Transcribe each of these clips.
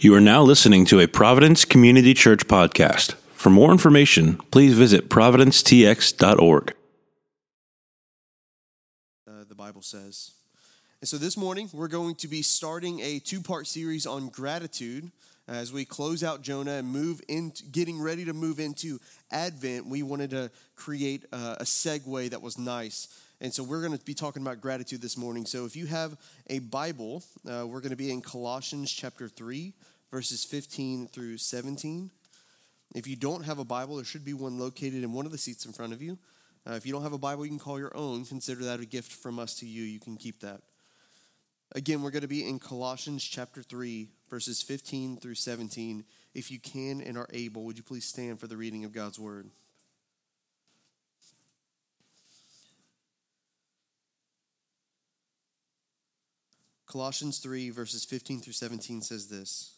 You are now listening to a Providence Community Church podcast. For more information, please visit providencetx.org. uh, the Bible says. And so this morning, we're going to be starting a two part series on gratitude. As we close out Jonah and move into getting ready to move into Advent, we wanted to create a, a segue that was nice. And so we're going to be talking about gratitude this morning. So if you have a Bible, uh, we're going to be in Colossians chapter 3, verses 15 through 17. If you don't have a Bible, there should be one located in one of the seats in front of you. Uh, if you don't have a Bible, you can call your own. Consider that a gift from us to you. You can keep that. Again, we're going to be in Colossians chapter 3, verses 15 through 17. If you can and are able, would you please stand for the reading of God's word? Colossians 3, verses 15 through 17 says this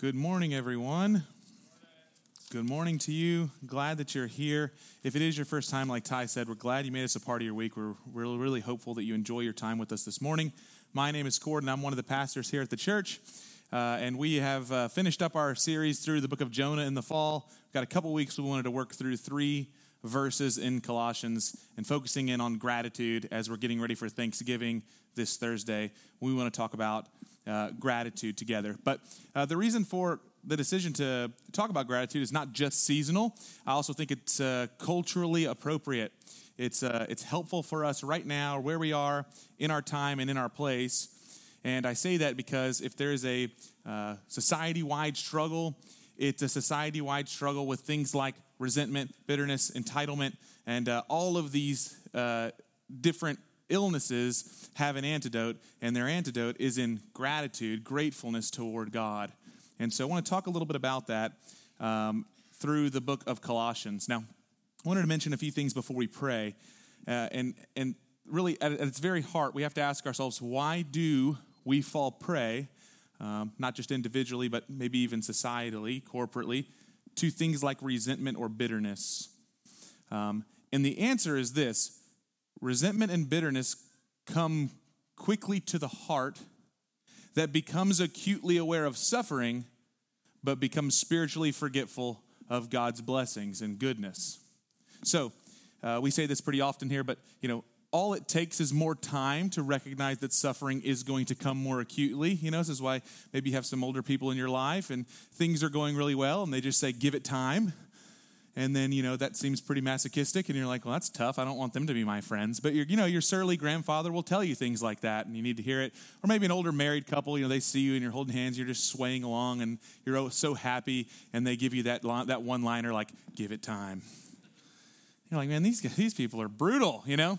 Good morning, everyone. Good morning to you. Glad that you're here. If it is your first time, like Ty said, we're glad you made us a part of your week. We're really, really hopeful that you enjoy your time with us this morning. My name is Kort, and I'm one of the pastors here at the church. Uh, and we have uh, finished up our series through the book of Jonah in the fall. We've got a couple weeks we wanted to work through three verses in Colossians and focusing in on gratitude as we're getting ready for Thanksgiving this Thursday. We want to talk about uh, gratitude together. But uh, the reason for the decision to talk about gratitude is not just seasonal. I also think it's uh, culturally appropriate. It's, uh, it's helpful for us right now, where we are in our time and in our place. And I say that because if there is a uh, society wide struggle, it's a society wide struggle with things like resentment, bitterness, entitlement, and uh, all of these different illnesses have an antidote, and their antidote is in gratitude, gratefulness toward God. And so I want to talk a little bit about that um, through the book of Colossians. Now, I wanted to mention a few things before we pray. Uh, and, and really, at, its very heart, we have to ask ourselves why do we fall prey, um, not just individually, but maybe even societally, corporately, to things like resentment or bitterness? Um, and the answer is this resentment and bitterness come quickly to the heart that becomes acutely aware of suffering, but becomes spiritually forgetful of God's blessings and goodness. So, uh, we say this pretty often here, but you know, all it takes is more time to recognize that suffering is going to come more acutely. You know, this is why maybe you have some older people in your life and things are going really well, and they just say, "Give it time." And then you know that seems pretty masochistic and you're like well that's tough. I don't want them to be my friends. But you know your surly grandfather will tell you things like that and you need to hear it. Or maybe an older married couple you know they see you and you're holding hands you're just swaying along and you're so happy and they give you that that one liner like give it time. You're like man these these people are brutal you know?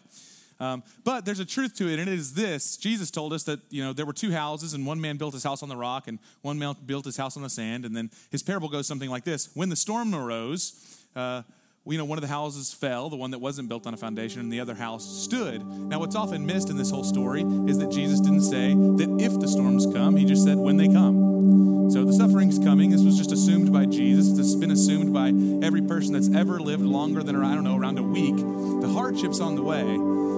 Um, but there's a truth to it, and it is this: Jesus told us that you know there were two houses, and one man built his house on the rock, and one man built his house on the sand. And then his parable goes something like this: When the storm arose, uh, you know, one of the houses fell, the one that wasn't built on a foundation, and the other house stood. Now, what's often missed in this whole story is that Jesus didn't say that if the storms come, he just said when they come. So the suffering's coming. This was just assumed by Jesus. Has been assumed by every person that's ever lived longer than, I don't know, around a week. The hardship's on the way.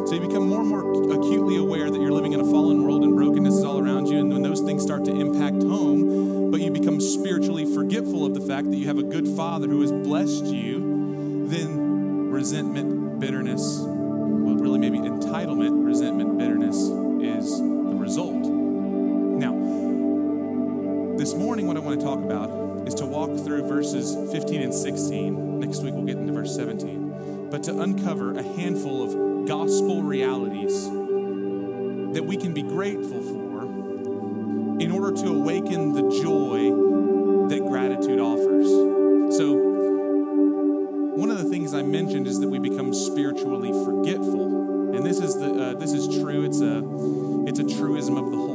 So you become more and more acutely aware that you're living in a fallen world and brokenness is all around you. And when those things start to impact home, but you become spiritually forgetful of the fact that you have a good father who has blessed you, then resentment, bitterness, well, really maybe entitlement, resentment, bitterness is the result. Now, this morning, what I want to talk about is to walk through verses 15 and 16. Next week, we'll get into verse 17. But to uncover a handful of gospel realities that we can be grateful for in order to awaken the joy that gratitude offers. So, one of the things I mentioned is that we become spiritually forgetful, and this is the uh, this is true. It's a it's a truism of the whole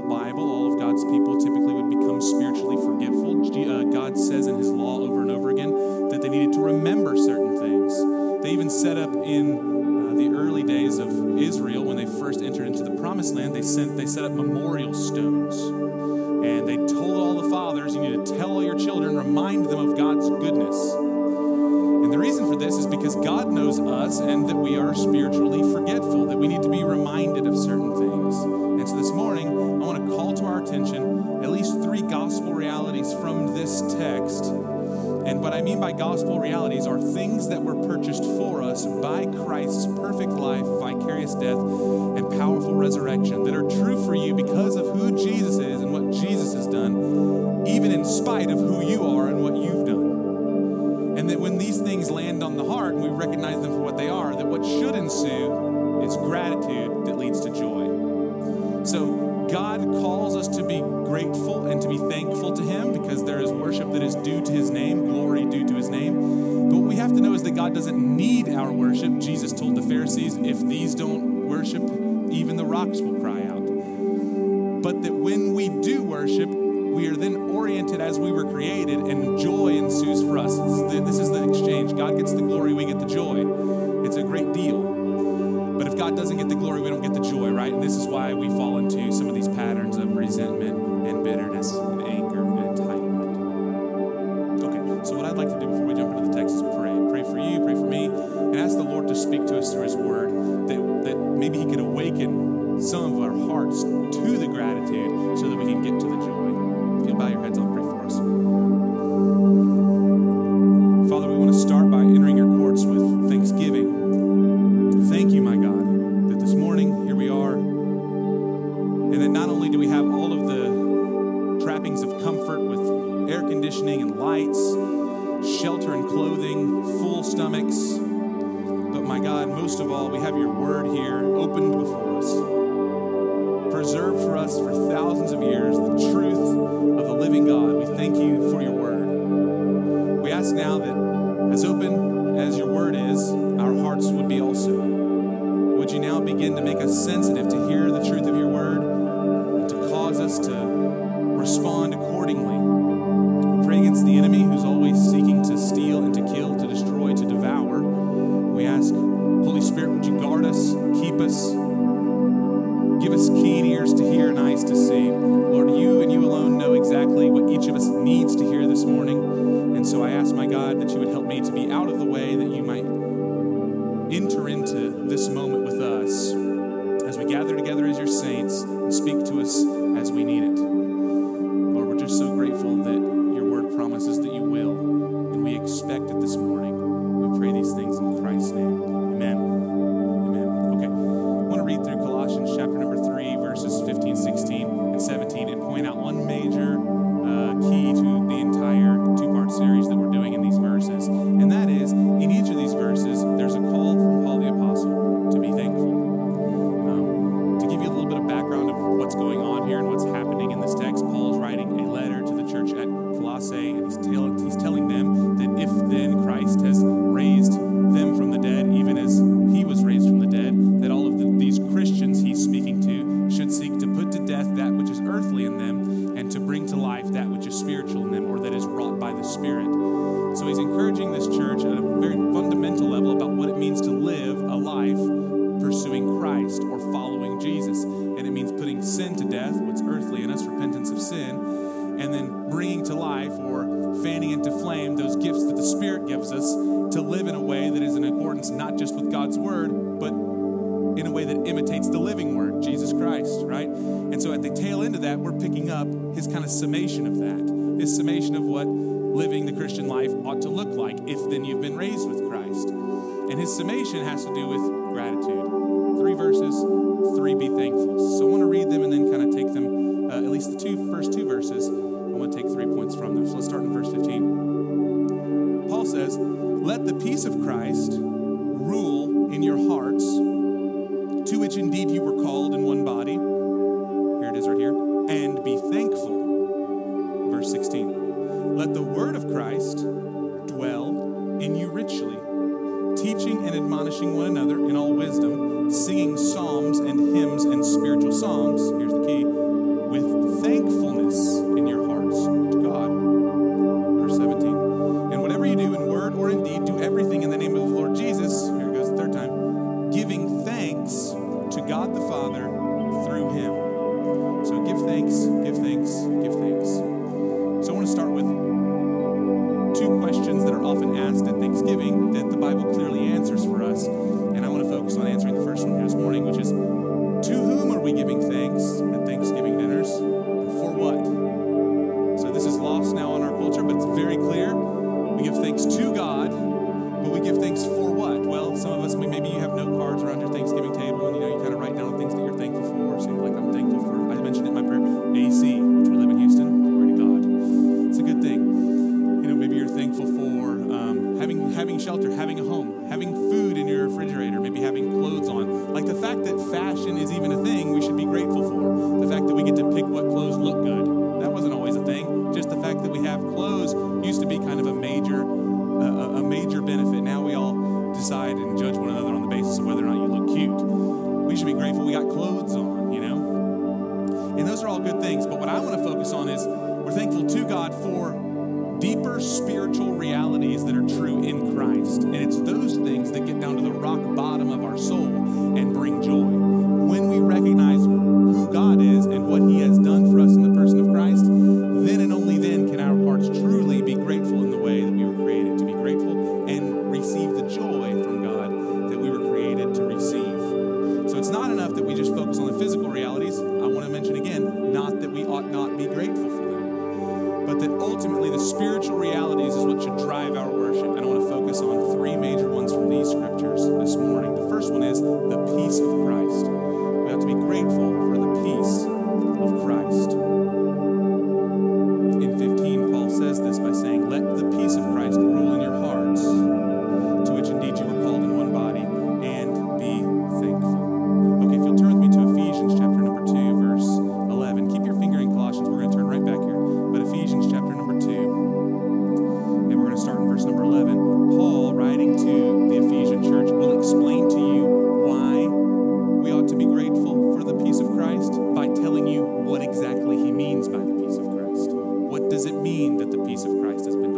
attention at least three gospel realities from this text. And what I mean by gospel realities are things that were purchased for us by Christ's perfect life, vicarious death, and powerful resurrection that are true for you because of who Jesus is and what Jesus has done, even in spite of who you are and what you've done. And that when these things land on the heart and we recognize them for what they are, that what should ensue is gratitude that leads to joy. God calls us to be grateful and to be thankful to Him because there is worship that is due to His name, glory due to His name. But what we have to know is that God doesn't need our worship. Jesus told the Pharisees, if these don't worship, even the rocks will cry out. But that when we do worship, we are then oriented as we were created, and joy ensues for us. This is the, this is the exchange. God gets the glory, we get the joy. It's a great deal. But if God doesn't get the glory, we don't get the joy, right? And this is why we fall into have clothes used to be kind of a major, a major benefit. Now we all decide and judge one another on the basis of whether or not you look cute. We should be grateful we got clothes on, you know? And those are all good things, but what I want to focus on is we're thankful to God for deeper spiritual realities that are true in Christ. And it's those things that get down to the rock bottom of our soul and bring joy. When we recognize who God is and what He has done for us in the person of Christ, to be grateful for the peace of Christ by telling you what exactly he means by the peace of Christ. What does it mean that the peace of Christ has been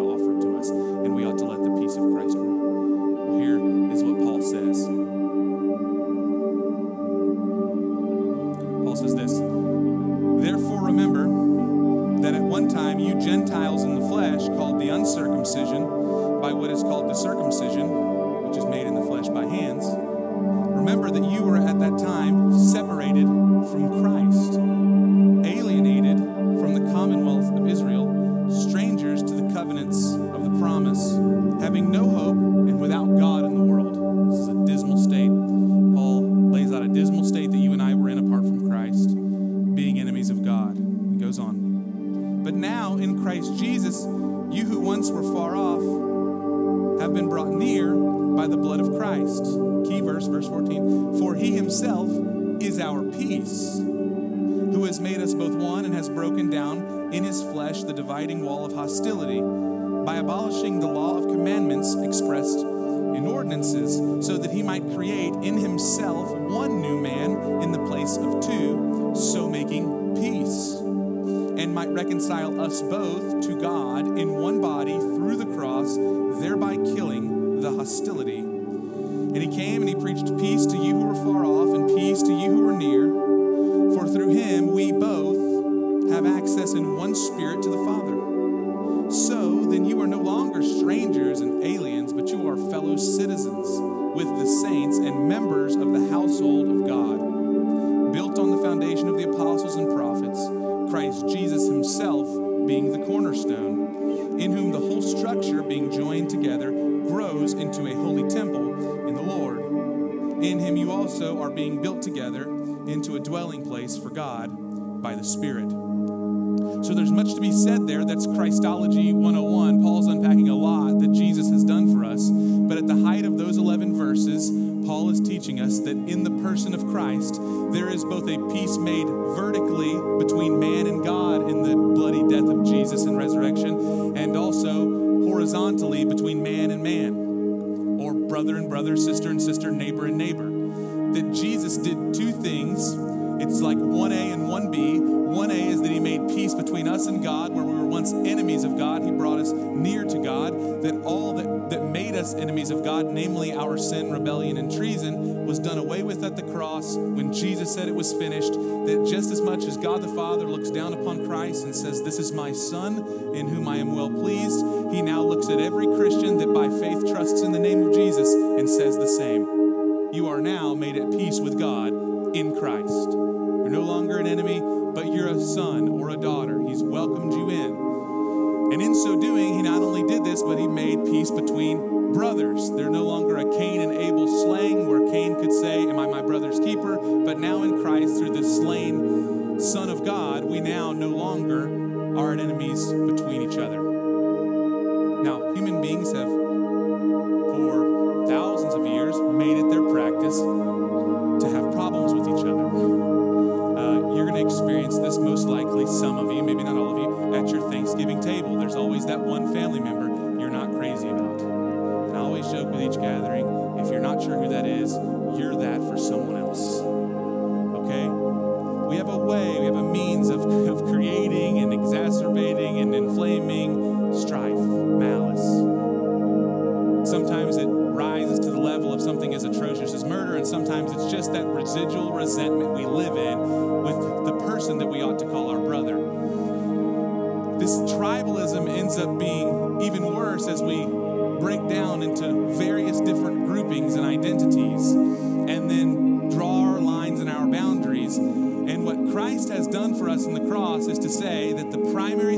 hostility. And he came and he preached peace to you that just as much as God the Father looks down upon Christ and says, This is my Son in whom I am well pleased, he now looks at every Christian that by faith trusts in the name of Jesus and says the same. You are now made at peace with God in Christ. You're no longer an enemy, but you're a son or a daughter. He's welcomed you in. And in so doing, he not only did this, but he made peace between brothers. They're no longer a Cain and Abel slaying, where Cain could say, Am I my brother's keeper? But now in Christ, through the slain Son of God, we now no longer are at enemies between each other. Now, human beings have for us in the cross is to say that the primary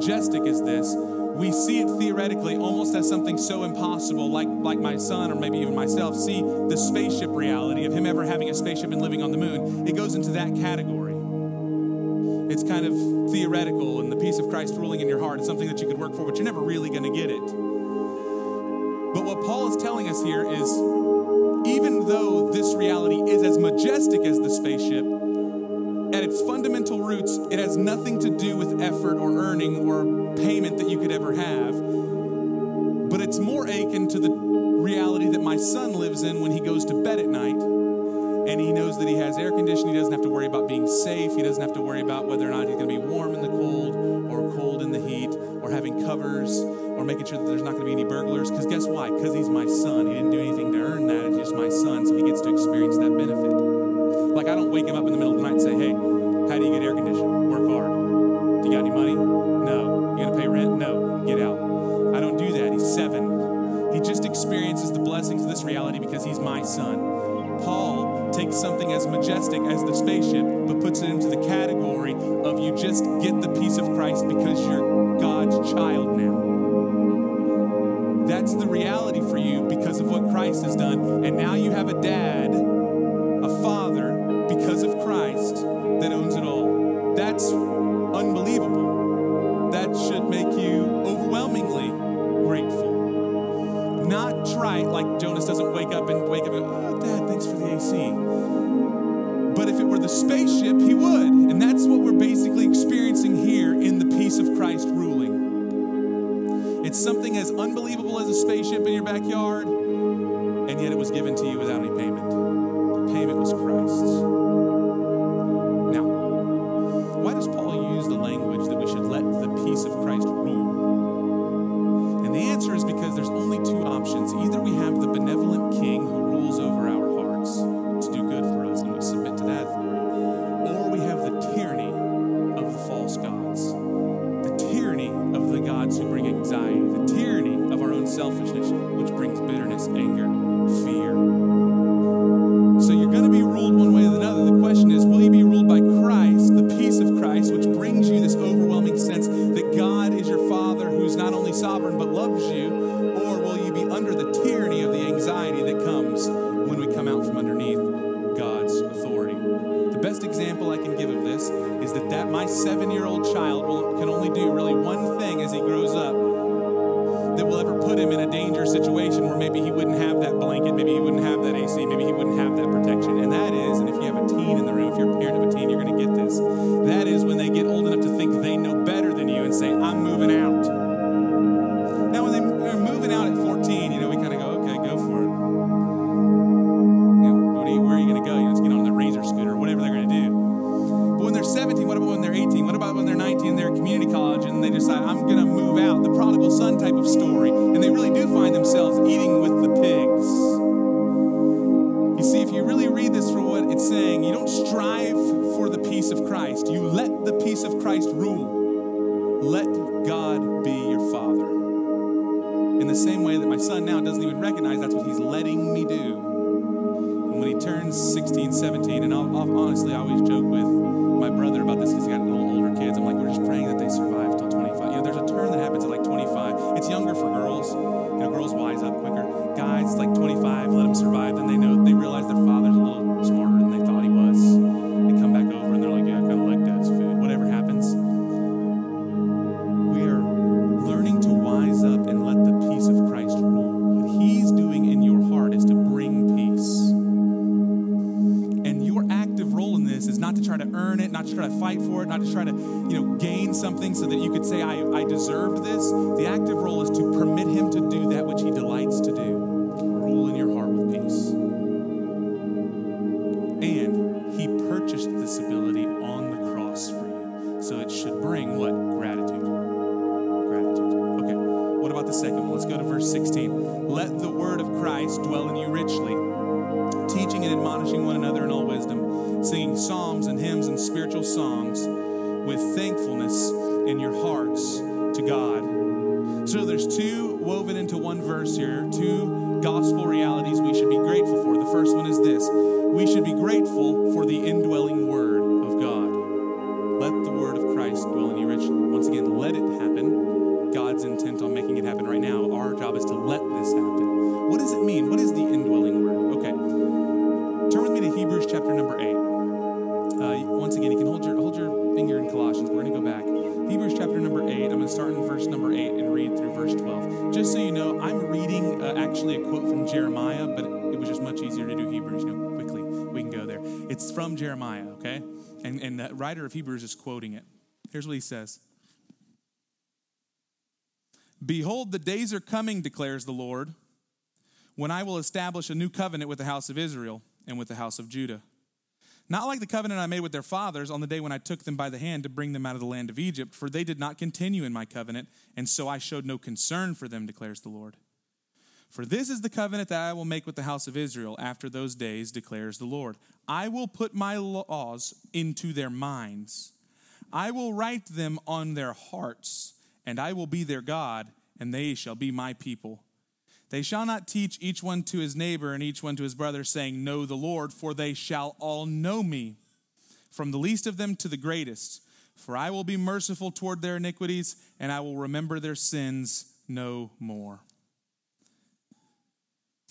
majestic is this we see it theoretically almost as something so impossible, like, like my son or maybe even myself see the spaceship reality of him ever having a spaceship and living on the moon. It goes into that category. It's kind of theoretical, and the peace of Christ ruling in your heart is something that you could work for, but you're never really going to get it. But what Paul is telling us here is effort or earning or payment that you could ever have. But it's more akin to the reality that my son lives in when he goes to bed at night and he knows that he has air conditioning. He doesn't have to worry about being safe. He doesn't have to worry about whether or not he's going to be warm in the cold or cold in the heat or having covers or making sure that there's not going to be any burglars. Because guess why? Because he's my as the spaceship, but puts it into the category of you just get the peace of Christ because you're God's child now. That's the reality for you because of what Christ has done. And now you have a dad Jeremiah, but it was just much easier to do Hebrews, you know, quickly. We can go there. It's from Jeremiah, okay? And, and the writer of Hebrews is quoting it. Here's what he says Behold, the days are coming, declares the Lord, when I will establish a new covenant with the house of Israel and with the house of Judah. Not like the covenant I made with their fathers on the day when I took them by the hand to bring them out of the land of Egypt, for they did not continue in my covenant, and so I showed no concern for them, declares the Lord. For this is the covenant that I will make with the house of Israel after those days, declares the Lord. I will put my laws into their minds, I will write them on their hearts, and I will be their God, and they shall be my people. They shall not teach each one to his neighbor and each one to his brother, saying, Know the Lord, for they shall all know me, from the least of them to the greatest. For I will be merciful toward their iniquities, and I will remember their sins no more.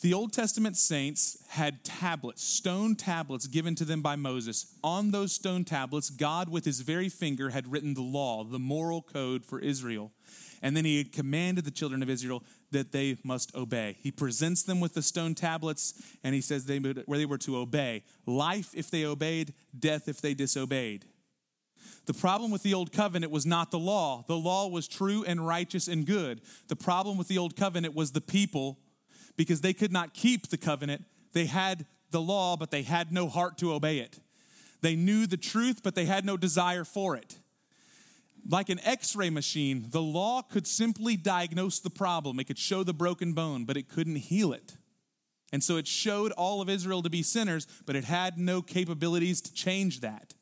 The Old Testament saints had tablets, stone tablets given to them by Moses. On those stone tablets, God, with his very finger, had written the law, the moral code for Israel. And then he had commanded the children of Israel that they must obey. He presents them with the stone tablets, and he says they, where they were to obey life if they obeyed, death if they disobeyed. The problem with the old covenant was not the law. The law was true and righteous and good. The problem with the old covenant was the people because they could not keep the covenant. They had the law, but they had no heart to obey it. They knew the truth, but they had no desire for it. Like an x ray machine, the law could simply diagnose the problem. It could show the broken bone, but it couldn't heal it. And so it showed all of Israel to be sinners, but it had no capabilities to change that.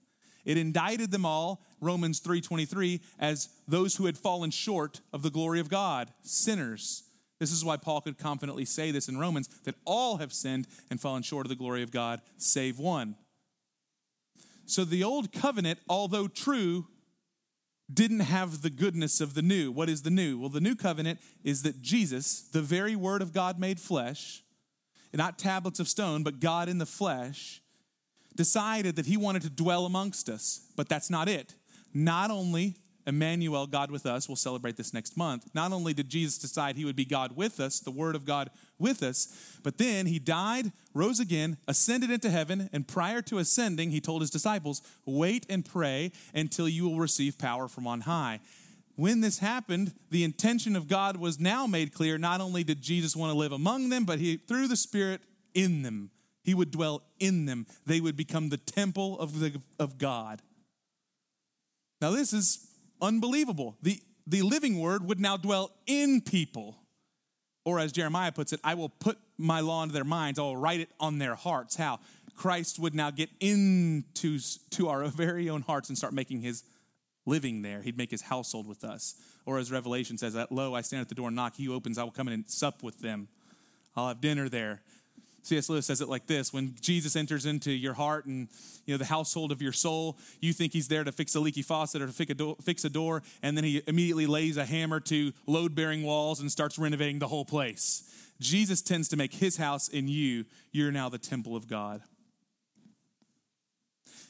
It indicted them all, Romans 3:23, as those who had fallen short of the glory of God, sinners. This is why Paul could confidently say this in Romans that all have sinned and fallen short of the glory of God, save one. So the old covenant, although true, didn't have the goodness of the new. What is the new? Well, the new covenant is that Jesus, the very word of God made flesh, not tablets of stone, but God in the flesh, decided that he wanted to dwell amongst us. But that's not it. Not only Emmanuel, God with us, we'll celebrate this next month. Not only did Jesus decide he would be God with us, the Word of God with us, but then he died, rose again, ascended into heaven, and prior to ascending, he told his disciples, Wait and pray until you will receive power from on high. When this happened, the intention of God was now made clear. Not only did Jesus want to live among them, but he, through the Spirit, in them. He would dwell in them. They would become the temple of, the, of God. Now, this is unbelievable. The, the living word would now dwell in people. Or as Jeremiah puts it, I will put my law into their minds, I will write it on their hearts. How? Christ would now get into to our very own hearts and start making his living there. He'd make his household with us. Or as Revelation says, that Lo, I stand at the door and knock. He opens, I will come in and sup with them. I'll have dinner there. C.S. Lewis says it like this when Jesus enters into your heart and you know the household of your soul, you think he's there to fix a leaky faucet or to fix a, door, fix a door, and then he immediately lays a hammer to load bearing walls and starts renovating the whole place. Jesus tends to make his house in you. You're now the temple of God.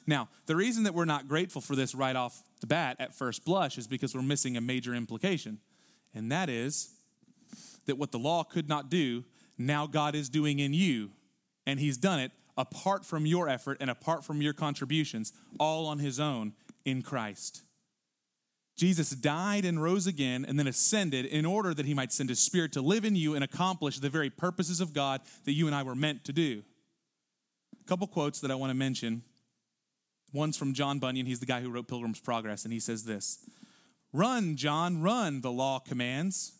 Now, the reason that we're not grateful for this right off the bat at first blush is because we're missing a major implication, and that is that what the law could not do, now God is doing in you. And He's done it apart from your effort and apart from your contributions, all on His own in Christ. Jesus died and rose again and then ascended in order that He might send His Spirit to live in you and accomplish the very purposes of God that you and I were meant to do. A couple quotes that I want to mention. One's from John Bunyan. He's the guy who wrote Pilgrim's Progress, and he says this Run, John, run, the law commands,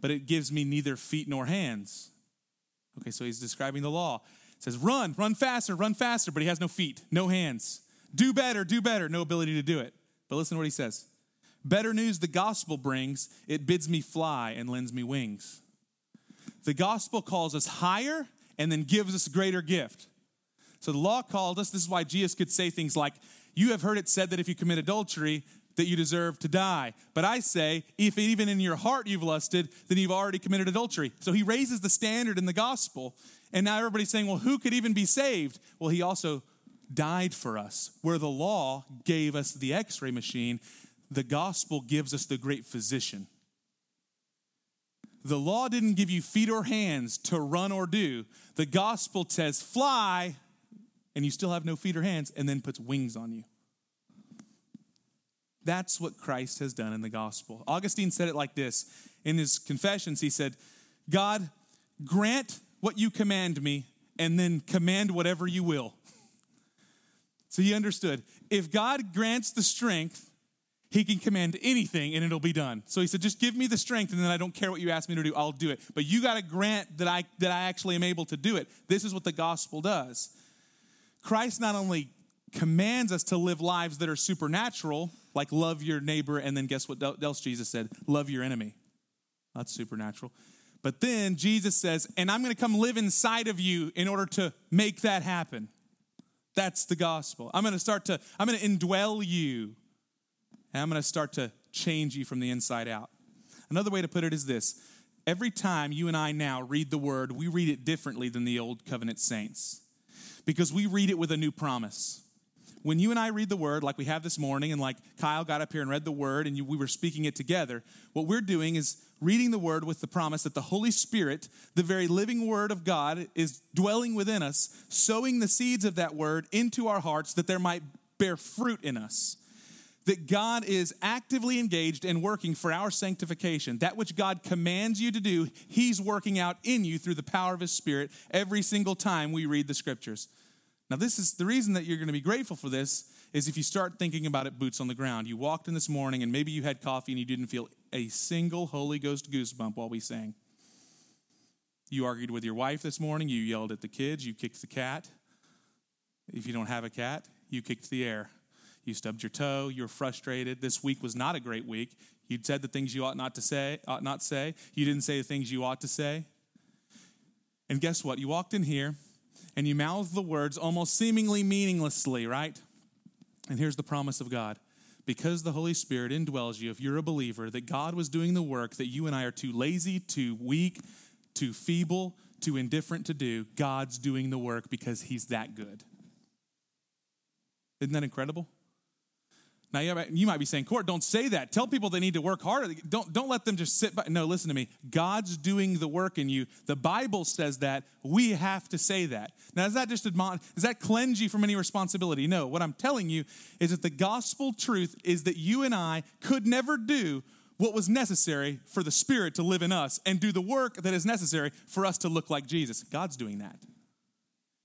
but it gives me neither feet nor hands. Okay, so he's describing the law. It says, run, run faster, run faster, but he has no feet, no hands. Do better, do better, no ability to do it. But listen to what he says. Better news the gospel brings, it bids me fly and lends me wings. The gospel calls us higher and then gives us a greater gift. So the law called us, this is why Jesus could say things like, You have heard it said that if you commit adultery, that you deserve to die. But I say, if even in your heart you've lusted, then you've already committed adultery. So he raises the standard in the gospel. And now everybody's saying, well, who could even be saved? Well, he also died for us. Where the law gave us the x ray machine, the gospel gives us the great physician. The law didn't give you feet or hands to run or do. The gospel says, fly, and you still have no feet or hands, and then puts wings on you. That's what Christ has done in the gospel. Augustine said it like this in his confessions. He said, God, grant what you command me, and then command whatever you will. So he understood if God grants the strength, he can command anything and it'll be done. So he said, just give me the strength and then I don't care what you ask me to do, I'll do it. But you got to grant that I, that I actually am able to do it. This is what the gospel does. Christ not only commands us to live lives that are supernatural, like love your neighbor, and then guess what else Jesus said? Love your enemy. That's supernatural. But then Jesus says, and I'm going to come live inside of you in order to make that happen. That's the gospel. I'm going to start to, I'm going to indwell you, and I'm going to start to change you from the inside out. Another way to put it is this every time you and I now read the word, we read it differently than the old covenant saints because we read it with a new promise when you and I read the word, like we have this morning, and like Kyle got up here and read the word, and you, we were speaking it together, what we're doing is reading the word with the promise that the Holy Spirit, the very living word of God, is dwelling within us, sowing the seeds of that word into our hearts that there might bear fruit in us. That God is actively engaged and working for our sanctification. That which God commands you to do, He's working out in you through the power of His Spirit every single time we read the scriptures. Now, this is the reason that you're going to be grateful for this is if you start thinking about it boots on the ground. You walked in this morning and maybe you had coffee and you didn't feel a single Holy Ghost goosebump while we sang. You argued with your wife this morning, you yelled at the kids, you kicked the cat. If you don't have a cat, you kicked the air. You stubbed your toe, you're frustrated. This week was not a great week. You'd said the things you ought not to say, ought not say. You didn't say the things you ought to say. And guess what? You walked in here and you mouth the words almost seemingly meaninglessly, right? And here's the promise of God. Because the Holy Spirit indwells you, if you're a believer, that God was doing the work that you and I are too lazy, too weak, too feeble, too indifferent to do, God's doing the work because He's that good. Isn't that incredible? Now, you might be saying, Kort, don't say that. Tell people they need to work harder. Don't, don't let them just sit by. No, listen to me. God's doing the work in you. The Bible says that. We have to say that. Now, does that just admonish, does that cleanse you from any responsibility? No. What I'm telling you is that the gospel truth is that you and I could never do what was necessary for the Spirit to live in us and do the work that is necessary for us to look like Jesus. God's doing that.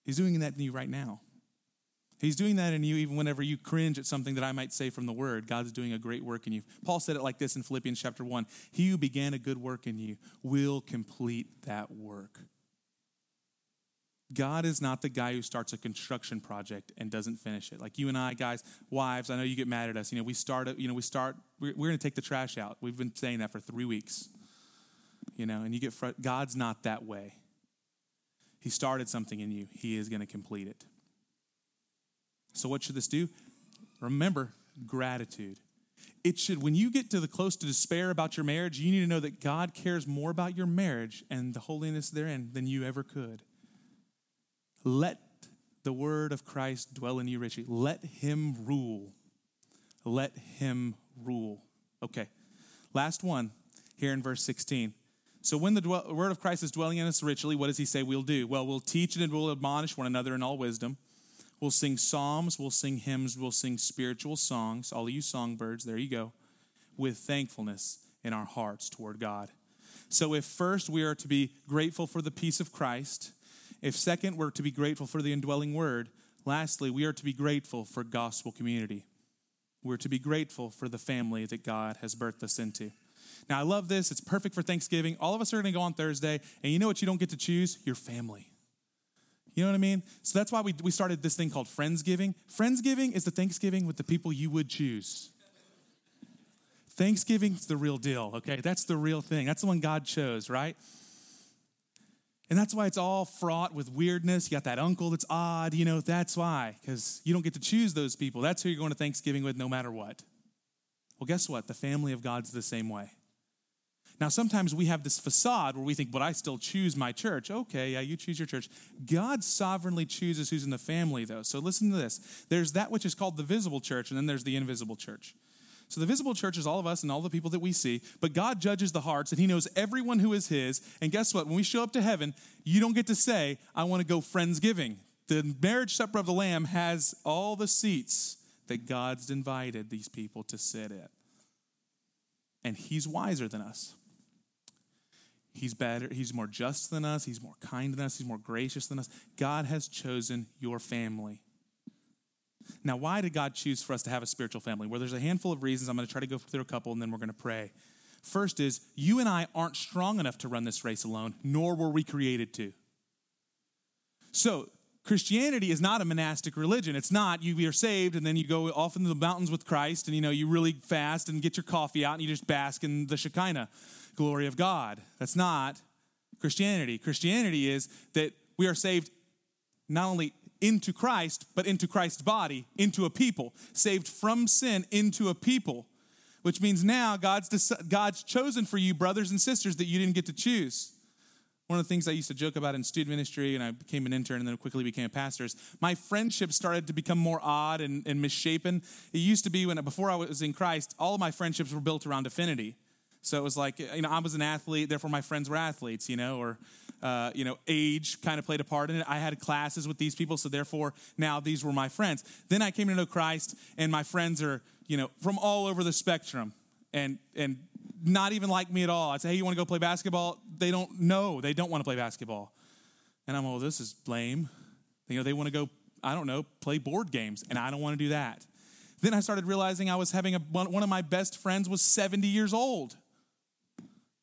He's doing that in you right now. He's doing that in you even whenever you cringe at something that I might say from the word. God's doing a great work in you. Paul said it like this in Philippians chapter 1 He who began a good work in you will complete that work. God is not the guy who starts a construction project and doesn't finish it. Like you and I, guys, wives, I know you get mad at us. You know, we start, you know, we start, we're, we're going to take the trash out. We've been saying that for three weeks. You know, and you get, fr- God's not that way. He started something in you, He is going to complete it. So, what should this do? Remember, gratitude. It should, when you get to the close to despair about your marriage, you need to know that God cares more about your marriage and the holiness therein than you ever could. Let the word of Christ dwell in you richly. Let him rule. Let him rule. Okay, last one here in verse 16. So, when the dwell, word of Christ is dwelling in us richly, what does he say we'll do? Well, we'll teach and we'll admonish one another in all wisdom. We'll sing psalms, we'll sing hymns, we'll sing spiritual songs. All of you songbirds, there you go, with thankfulness in our hearts toward God. So, if first we are to be grateful for the peace of Christ, if second we're to be grateful for the indwelling word, lastly, we are to be grateful for gospel community. We're to be grateful for the family that God has birthed us into. Now, I love this. It's perfect for Thanksgiving. All of us are going to go on Thursday, and you know what you don't get to choose? Your family. You know what I mean? So that's why we, we started this thing called Friendsgiving. Friendsgiving is the Thanksgiving with the people you would choose. Thanksgiving's the real deal, okay? That's the real thing. That's the one God chose, right? And that's why it's all fraught with weirdness. You got that uncle that's odd, you know, that's why, because you don't get to choose those people. That's who you're going to Thanksgiving with no matter what. Well, guess what? The family of God's the same way. Now, sometimes we have this facade where we think, but I still choose my church. Okay, yeah, you choose your church. God sovereignly chooses who's in the family, though. So listen to this there's that which is called the visible church, and then there's the invisible church. So the visible church is all of us and all the people that we see, but God judges the hearts and He knows everyone who is His. And guess what? When we show up to heaven, you don't get to say, I want to go Friendsgiving. the marriage supper of the Lamb has all the seats that God's invited these people to sit at. And He's wiser than us. He's better, he's more just than us, he's more kind than us, he's more gracious than us. God has chosen your family. Now, why did God choose for us to have a spiritual family? Well, there's a handful of reasons. I'm going to try to go through a couple and then we're going to pray. First is you and I aren't strong enough to run this race alone, nor were we created to. So, Christianity is not a monastic religion. It's not you are saved and then you go off into the mountains with Christ and you know you really fast and get your coffee out and you just bask in the Shekinah glory of God. That's not Christianity. Christianity is that we are saved not only into Christ, but into Christ's body, into a people, saved from sin into a people, which means now God's, God's chosen for you brothers and sisters that you didn't get to choose. One of the things I used to joke about in student ministry, and I became an intern and then quickly became a pastor, is my friendships started to become more odd and, and misshapen. It used to be when before I was in Christ, all of my friendships were built around affinity. So it was like, you know, I was an athlete, therefore my friends were athletes, you know, or uh, you know, age kind of played a part in it. I had classes with these people, so therefore now these were my friends. Then I came to know Christ, and my friends are, you know, from all over the spectrum, and and not even like me at all. I say, hey, you want to go play basketball? They don't know. They don't want to play basketball, and I'm, oh, this is lame. You know, they want to go, I don't know, play board games, and I don't want to do that. Then I started realizing I was having a one of my best friends was 70 years old.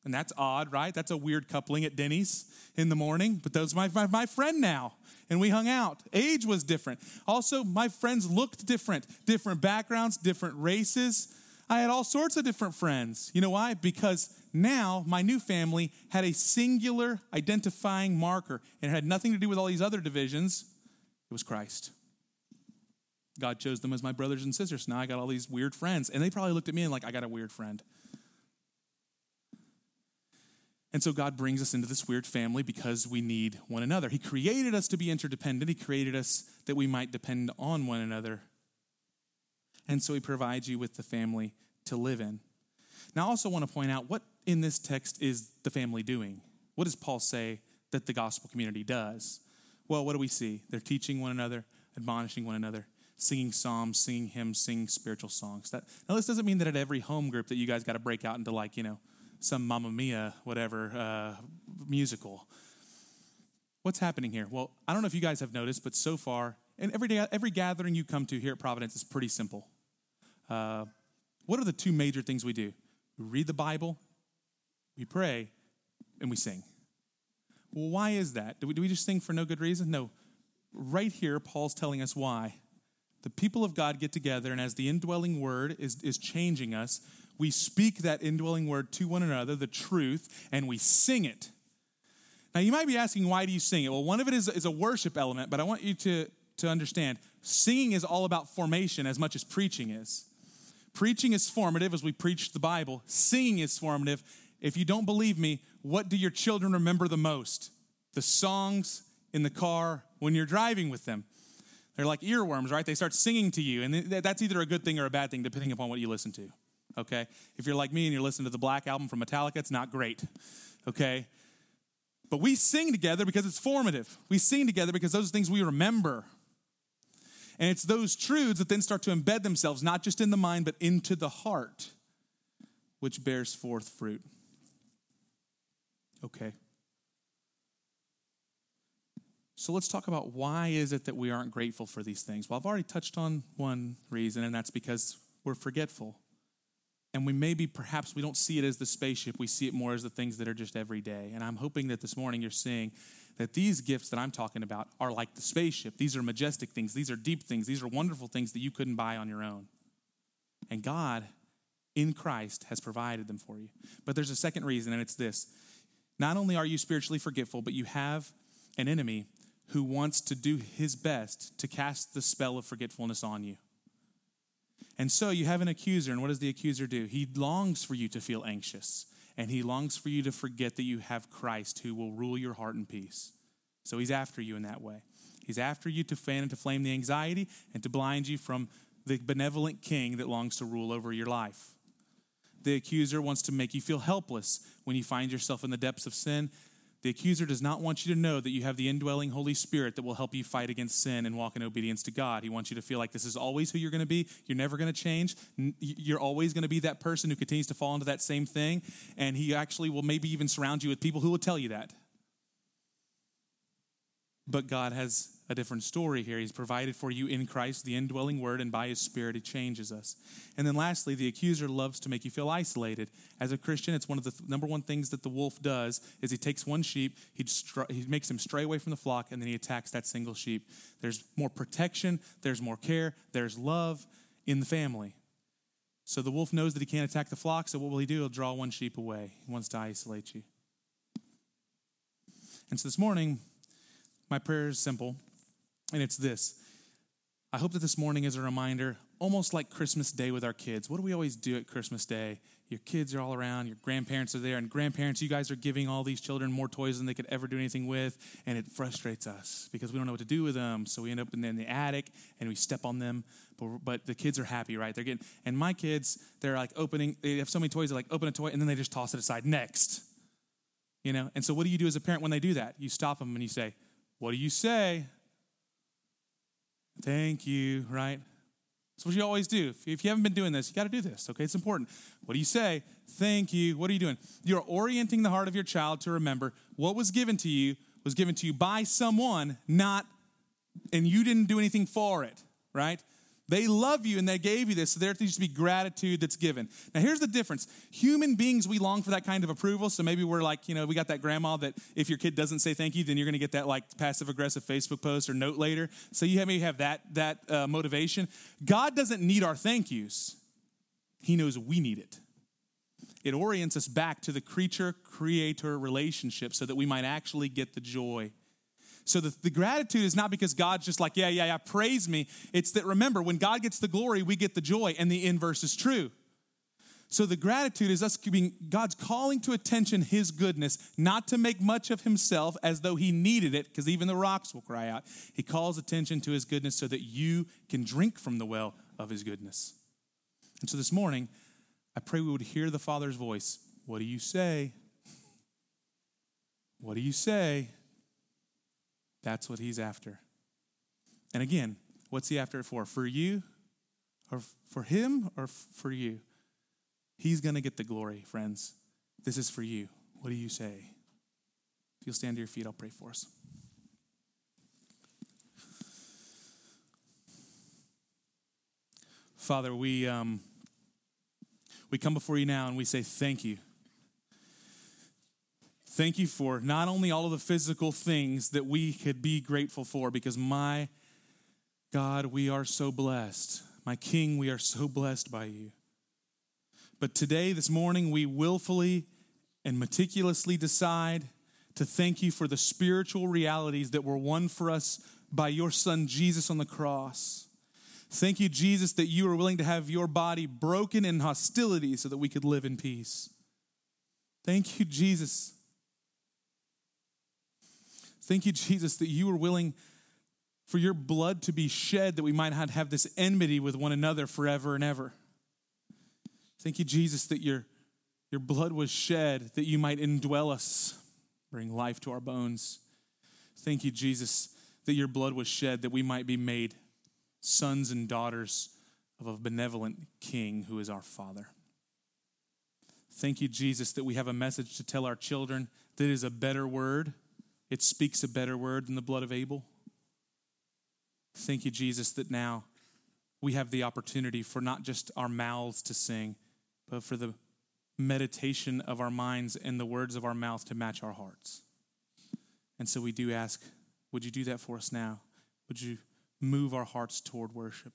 And that's odd, right? That's a weird coupling at Denny's in the morning, but those my, my, my friend now. And we hung out. Age was different. Also, my friends looked different, different backgrounds, different races. I had all sorts of different friends. You know why? Because now my new family had a singular identifying marker and it had nothing to do with all these other divisions. It was Christ. God chose them as my brothers and sisters. Now I got all these weird friends. And they probably looked at me and like, I got a weird friend. And so God brings us into this weird family because we need one another. He created us to be interdependent, He created us that we might depend on one another. And so He provides you with the family to live in. Now, I also want to point out what in this text is the family doing? What does Paul say that the gospel community does? Well, what do we see? They're teaching one another, admonishing one another, singing psalms, singing hymns, singing spiritual songs. That, now, this doesn't mean that at every home group that you guys got to break out into like, you know, some Mamma Mia, whatever, uh, musical. What's happening here? Well, I don't know if you guys have noticed, but so far, and every day, every gathering you come to here at Providence is pretty simple. Uh, what are the two major things we do? We read the Bible, we pray, and we sing. Well, why is that? Do we, do we just sing for no good reason? No. Right here, Paul's telling us why. The people of God get together, and as the indwelling word is, is changing us, we speak that indwelling word to one another, the truth, and we sing it. Now, you might be asking, why do you sing it? Well, one of it is, is a worship element, but I want you to, to understand singing is all about formation as much as preaching is. Preaching is formative as we preach the Bible, singing is formative. If you don't believe me, what do your children remember the most? The songs in the car when you're driving with them. They're like earworms, right? They start singing to you, and that's either a good thing or a bad thing, depending upon what you listen to okay? If you're like me and you're listening to the Black Album from Metallica, it's not great, okay? But we sing together because it's formative. We sing together because those are things we remember. And it's those truths that then start to embed themselves, not just in the mind, but into the heart, which bears forth fruit. Okay. So let's talk about why is it that we aren't grateful for these things? Well, I've already touched on one reason, and that's because we're forgetful. And we maybe, perhaps, we don't see it as the spaceship. We see it more as the things that are just every day. And I'm hoping that this morning you're seeing that these gifts that I'm talking about are like the spaceship. These are majestic things. These are deep things. These are wonderful things that you couldn't buy on your own. And God, in Christ, has provided them for you. But there's a second reason, and it's this not only are you spiritually forgetful, but you have an enemy who wants to do his best to cast the spell of forgetfulness on you. And so you have an accuser, and what does the accuser do? He longs for you to feel anxious, and he longs for you to forget that you have Christ who will rule your heart in peace. So he's after you in that way. He's after you to fan and to flame the anxiety and to blind you from the benevolent king that longs to rule over your life. The accuser wants to make you feel helpless when you find yourself in the depths of sin. The accuser does not want you to know that you have the indwelling Holy Spirit that will help you fight against sin and walk in obedience to God. He wants you to feel like this is always who you're going to be. You're never going to change. You're always going to be that person who continues to fall into that same thing. And He actually will maybe even surround you with people who will tell you that. But God has a different story here. He's provided for you in Christ, the indwelling word, and by his spirit, he changes us. And then lastly, the accuser loves to make you feel isolated. As a Christian, it's one of the th- number one things that the wolf does is he takes one sheep, he, he makes him stray away from the flock, and then he attacks that single sheep. There's more protection, there's more care, there's love in the family. So the wolf knows that he can't attack the flock, so what will he do? He'll draw one sheep away. He wants to isolate you. And so this morning, my prayer is simple and it's this I hope that this morning is a reminder, almost like Christmas Day with our kids. What do we always do at Christmas Day? Your kids are all around, your grandparents are there, and grandparents, you guys are giving all these children more toys than they could ever do anything with, and it frustrates us because we don't know what to do with them. So we end up in the, attic and we step on them, but, but the kids are happy, right? They're getting, and my kids, they're like opening, they have so many toys, they're like open a toy and then they just toss it aside. Next. You know, and so what do you do as a parent when they do that? You stop them and you say, What do you say? Thank you, right? That's what you always do. If you haven't been doing this, you got to do this, okay? It's important. What do you say? Thank you. What are you doing? You're orienting the heart of your child to remember what was given to you was given to you by someone, not, and you didn't do anything for it, right? They love you and they gave you this, so there needs to be gratitude that's given. Now, here's the difference. Human beings, we long for that kind of approval. So maybe we're like, you know, we got that grandma that if your kid doesn't say thank you, then you're going to get that like passive aggressive Facebook post or note later. So you maybe have that that uh, motivation. God doesn't need our thank yous. He knows we need it. It orients us back to the creature creator relationship so that we might actually get the joy so the, the gratitude is not because God's just like, yeah, yeah, yeah, praise me. It's that remember, when God gets the glory, we get the joy, and the inverse is true. So the gratitude is us being God's calling to attention his goodness, not to make much of himself as though he needed it, because even the rocks will cry out. He calls attention to his goodness so that you can drink from the well of his goodness. And so this morning, I pray we would hear the Father's voice. What do you say? What do you say? That's what he's after. And again, what's he after it for? For you? Or for him or for you? He's going to get the glory, friends. This is for you. What do you say? If you'll stand to your feet, I'll pray for us. Father, we, um, we come before you now and we say thank you. Thank you for not only all of the physical things that we could be grateful for, because my God, we are so blessed. My King, we are so blessed by you. But today, this morning, we willfully and meticulously decide to thank you for the spiritual realities that were won for us by your Son, Jesus, on the cross. Thank you, Jesus, that you are willing to have your body broken in hostility so that we could live in peace. Thank you, Jesus Thank you, Jesus, that you were willing for your blood to be shed that we might not have this enmity with one another forever and ever. Thank you, Jesus, that your, your blood was shed that you might indwell us, bring life to our bones. Thank you, Jesus, that your blood was shed that we might be made sons and daughters of a benevolent King who is our Father. Thank you, Jesus, that we have a message to tell our children that is a better word it speaks a better word than the blood of Abel. Thank you, Jesus, that now we have the opportunity for not just our mouths to sing, but for the meditation of our minds and the words of our mouth to match our hearts. And so we do ask, would you do that for us now? Would you move our hearts toward worship?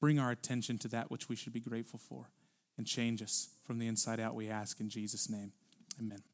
Bring our attention to that which we should be grateful for and change us from the inside out, we ask in Jesus' name. Amen.